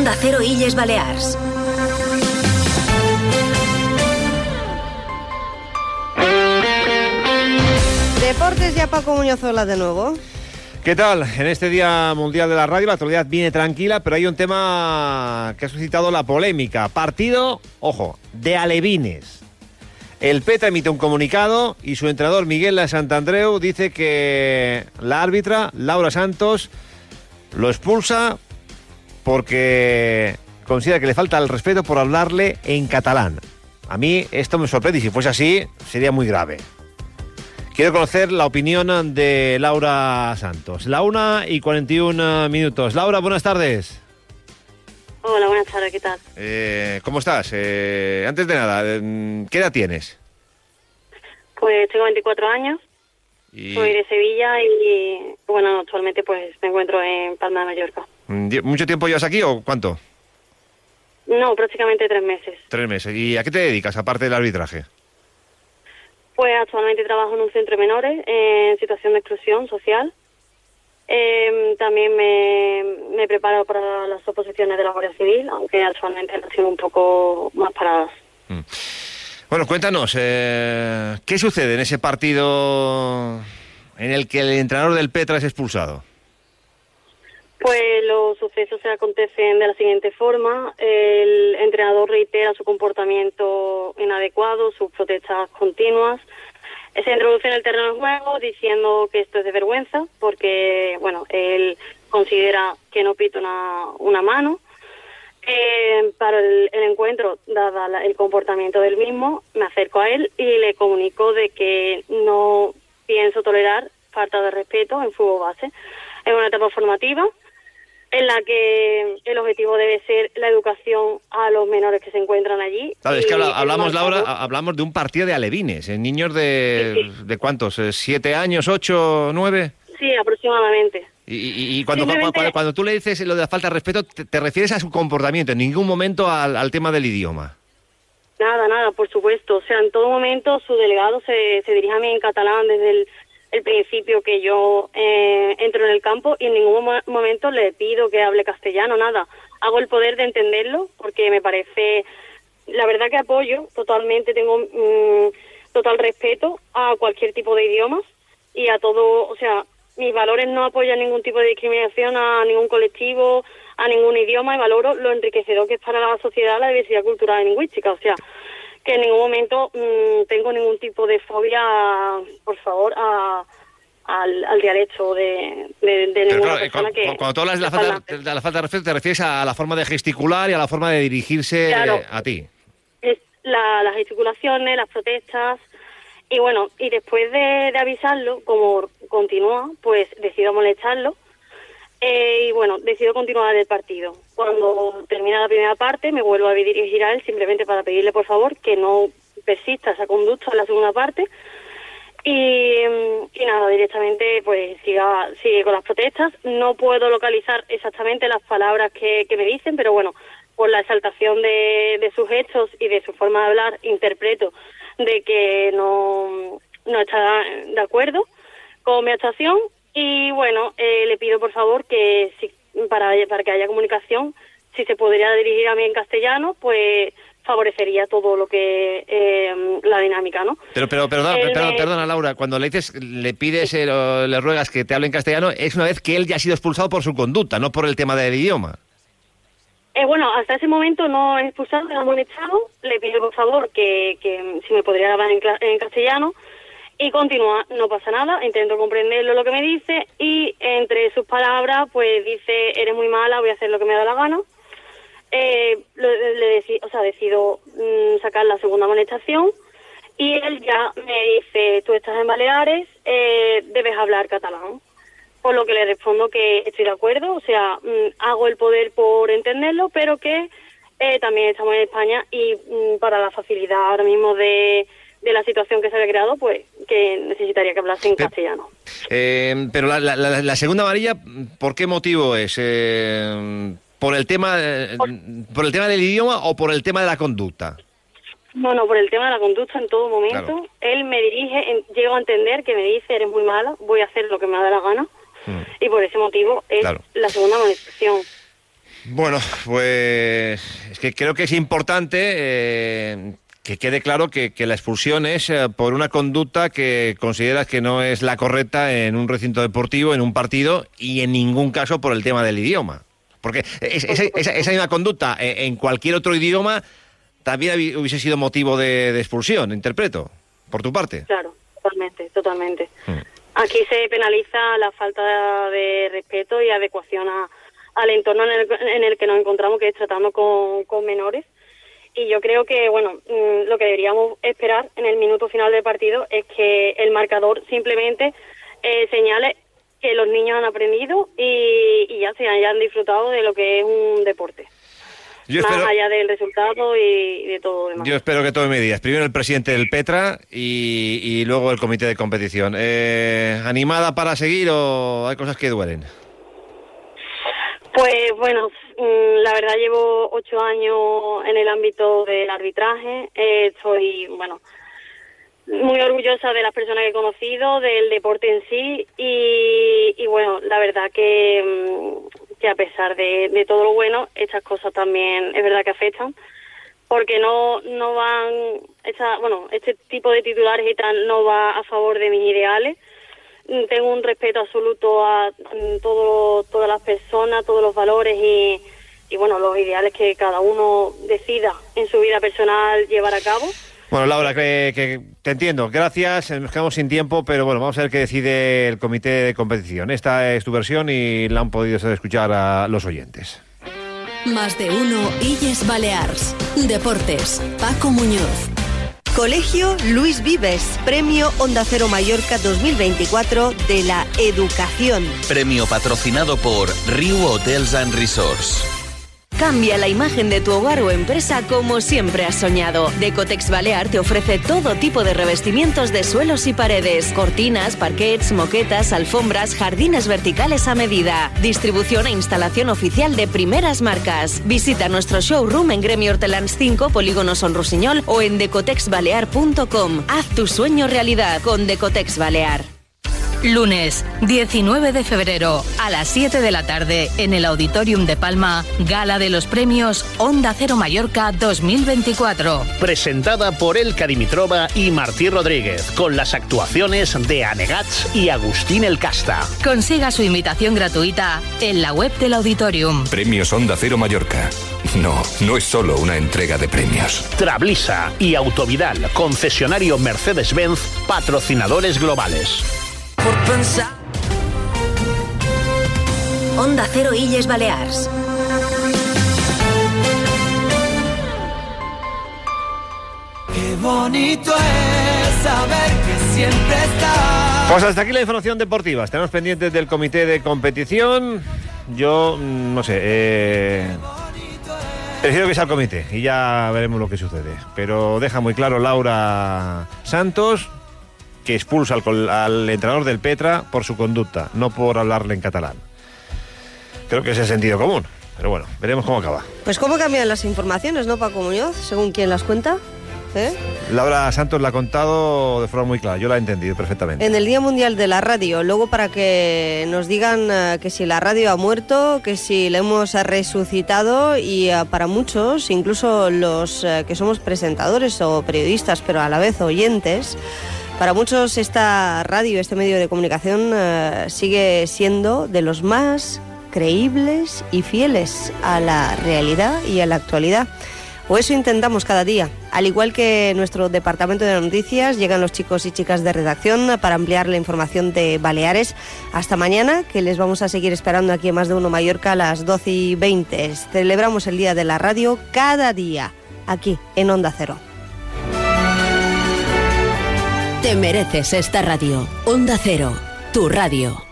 Onda Cero Illes Balears. Deportes ya Paco Muñozola de nuevo. ¿Qué tal? En este Día Mundial de la Radio la actualidad viene tranquila, pero hay un tema que ha suscitado la polémica. Partido, ojo, de alevines. El PETA emite un comunicado y su entrenador Miguel La Santandreu dice que la árbitra, Laura Santos, lo expulsa porque considera que le falta el respeto por hablarle en catalán. A mí esto me sorprende y si fuese así sería muy grave. Quiero conocer la opinión de Laura Santos. La una y 41 minutos. Laura, buenas tardes. Hola, buenas tardes, ¿qué tal? Eh, ¿Cómo estás? Eh, antes de nada, eh, ¿qué edad tienes? Pues tengo 24 años, Y- soy de Sevilla y, bueno, actualmente pues me encuentro en Palma de Mallorca. Mm, ¿Mucho tiempo llevas aquí o cuánto? No, prácticamente tres meses. Tres meses. ¿Y a qué te dedicas aparte del arbitraje? Pues actualmente trabajo en un centro de menores en situación de exclusión social. Eh, también me, me preparo para las oposiciones de la Guardia Civil, aunque actualmente han sido un poco más paradas. Bueno, cuéntanos, eh, ¿qué sucede en ese partido en el que el entrenador del Petra es expulsado? Pues los sucesos se acontecen de la siguiente forma. El entrenador reitera su comportamiento inadecuado, sus protestas continuas. Se introduce en el terreno de juego diciendo que esto es de vergüenza porque, bueno, él considera que no pita una, una mano. Eh, para el, el encuentro, dada la- el comportamiento del mismo, me acerco a él y le comunico de que no pienso tolerar falta de respeto en fútbol base. Es una etapa formativa en la que el objetivo debe ser la educación a los menores que se encuentran allí. Claro, es que hablamos, Laura, hablamos de un partido de alevines, eh, niños de, ¿de cuántos? Eh, ¿Siete años, ocho, nueve? Sí, aproximadamente. Y, y- y cuando, cuando, cuando tú le dices lo de la falta de respeto, te, te refieres a su comportamiento, en ningún momento al, al tema del idioma. Nada, nada, por supuesto. O sea, en todo momento su delegado se, se dirige a mí en catalán desde el, el principio que yo eh, entro en el campo y en ningún mo- momento le pido que hable castellano, nada. Hago el poder de entenderlo porque me parece, la verdad que apoyo totalmente, tengo mm, total respeto a cualquier tipo de idiomas y a todo, o sea, mis valores no apoyan ningún tipo de discriminación a ningún colectivo, a ningún idioma y valoro lo enriquecedor que es para la sociedad la diversidad cultural y lingüística. O sea, que en ningún momento mm, tengo ningún tipo de fobia, por favor, a, al, al dialecto de, de, ninguna claro, persona cu- que... cu- cuando tú hablas de la, falta, de la falta de respeto, te refieres a la forma de gesticular y a la forma de dirigirse Claro. eh, a ti. es la- las gesticulaciones, las protestas. Y bueno, y después de, de avisarlo, como continúa, pues decido molestarlo. Eh, y bueno, decido continuar el partido. Cuando termina la primera parte, me vuelvo a dirigir a él simplemente para pedirle, por favor, que no persista esa conducta en la segunda parte. Y, mm, y nada, directamente pues siga, sigue con las protestas. No puedo localizar exactamente las palabras que, me dicen, pero bueno, por la exaltación de, de sus hechos y de su forma de hablar, interpreto de que no, no está de acuerdo con mi actuación. Y bueno, eh, le pido por favor que si, para, para que haya comunicación, si se podría dirigir a mí en castellano, pues favorecería todo lo que eh, la dinámica, ¿no? Pero, pero, perdona, perdona, me- perdona, Laura, cuando le dices, le pides, eh, o le ruegas que te hable en castellano, es una vez que él ya ha sido expulsado por su conducta, no por el tema del idioma. Eh, bueno, hasta ese momento no he expulsado, he amonestado. Le pido por favor que, que si me podría hablar en, en castellano y continúa, no pasa nada, intento comprenderlo lo que me dice y entre sus palabras pues dice, eres muy mala, voy a hacer lo que me da la gana. Eh, le deci- o sea, decido mm, sacar la segunda amonestación y él ya me dice, tú estás en Baleares, eh, debes hablar catalán. Por lo que le respondo que estoy de acuerdo, o sea, mm, hago el poder por entenderlo, pero que eh, también estamos en España y mm, para la facilidad ahora mismo de, de la situación que se había creado, pues que necesitaría que hablase en castellano. Eh, pero la, la- la- segunda amarilla, ¿por qué motivo es? Eh, ¿Por el tema eh, por el tema del idioma o por el tema de la conducta? No, no, por el tema de la conducta en todo momento. Claro. Él me dirige, en- llego a entender que me dice, eres muy mala, voy a hacer lo que me da la gana. Mm. Y por ese motivo es Claro. la segunda amonestación. Bueno, pues es que creo que es importante eh, que quede claro que, la expulsión es eh, por una conducta que consideras que no es la correcta en un recinto deportivo, en un partido y en ningún caso por el tema del idioma. Porque esa, misma conducta eh, en cualquier otro idioma también hubiese sido motivo de, expulsión, interpreto, por tu parte. Claro, totalmente, totalmente. Hmm. Aquí se penaliza la falta de respeto y adecuación a al entorno en el, que nos encontramos, que es tratando con, menores. Y yo creo que, bueno, mm, lo que deberíamos esperar en el minuto final del partido es que el marcador simplemente eh, señale que los niños han aprendido y, ya se hayan disfrutado de lo que es un deporte. más allá del resultado y de todo demás. Yo espero que tome medidas. Primero el presidente del Petra y, luego el comité de competición. Eh, ¿Animada para seguir o hay cosas que duelen? Pues bueno, mm, la verdad llevo ocho años en el ámbito del arbitraje. Eh, estoy, bueno, muy orgullosa de las personas que he conocido, del deporte en sí. Y, bueno, la verdad que, mm, que a pesar de, todo lo bueno, estas cosas también es verdad que afectan. Porque no no van, esta, bueno, este tipo de titulares y tal no va a favor de mis ideales tengo un respeto absoluto a todo, todas las personas, todos los valores y, y, bueno, los ideales que cada uno decida en su vida personal llevar a cabo. Bueno, Laura, que, te entiendo. Gracias. Nos quedamos sin tiempo, pero bueno, vamos a ver qué decide el comité de competición. Esta es tu versión y la han podido escuchar a los oyentes. Más de uno, Illes Balears. Deportes, Paco Muñoz. Colegio Luis Vives, Premio Onda Cero Mallorca 2024 de la Educación. Premio patrocinado por Rio Hotels and Resorts. Cambia la imagen de tu hogar o empresa como siempre has soñado. Decotex Balear te ofrece todo tipo de revestimientos de suelos y paredes, cortinas, parquets, moquetas, alfombras, jardines verticales a medida. Distribución e instalación oficial de primeras marcas. Visita nuestro showroom en Gremio Hortelans 5, Polígono Son Rusiñol o en decotexbalear.com. Haz tu sueño realidad con Decotex Balear. Lunes 19 de febrero a las 7 de la tarde en el Auditorium de Palma, Gala de los Premios Onda Cero Mallorca 2024. Presentada por Elka Dimitrova y Martí Rodríguez, con las actuaciones de Anegats y Agustín El Casta. Consiga su invitación gratuita en la web del Auditorium. Premios Onda Cero Mallorca. No, no es solo una entrega de premios. Trablisa y Autovidal, concesionario Mercedes-Benz, patrocinadores globales por pensar. Onda Cero Illes Balears. Qué bonito es saber que siempre está. Pues hasta aquí la información deportiva. Estamos pendientes del comité de competición. Yo, mm, no sé, eh, prefiero que sea el comité y ya veremos lo que sucede. Pero deja muy claro Laura Santos que expulsa al, entrenador del Petra por su conducta, no por hablarle en catalán. Creo que es el sentido común. Pero bueno, veremos cómo acaba. Pues cómo cambian las informaciones, ¿no, Paco Muñoz? Según quien las cuenta. ¿Eh? Laura Santos la ha contado de forma muy clara, yo la he entendido perfectamente. En el Día Mundial de la Radio, luego para que nos digan eh, que si la radio ha muerto, que si la hemos resucitado y eh, para muchos, incluso los que somos presentadores o periodistas, pero a la vez oyentes, para muchos esta radio, este medio de comunicación eh, sigue siendo de los más creíbles y fieles a la realidad y a la actualidad. O eso intentamos cada día. Al igual que nuestro departamento de noticias, llegan los chicos y chicas de redacción para ampliar la información de Baleares. Hasta mañana, que les vamos a seguir esperando aquí en Más de Uno Mallorca a las 12 y 20. Celebramos el Día de la Radio cada día, aquí en Onda Cero. Te mereces esta radio. Onda Cero, tu radio.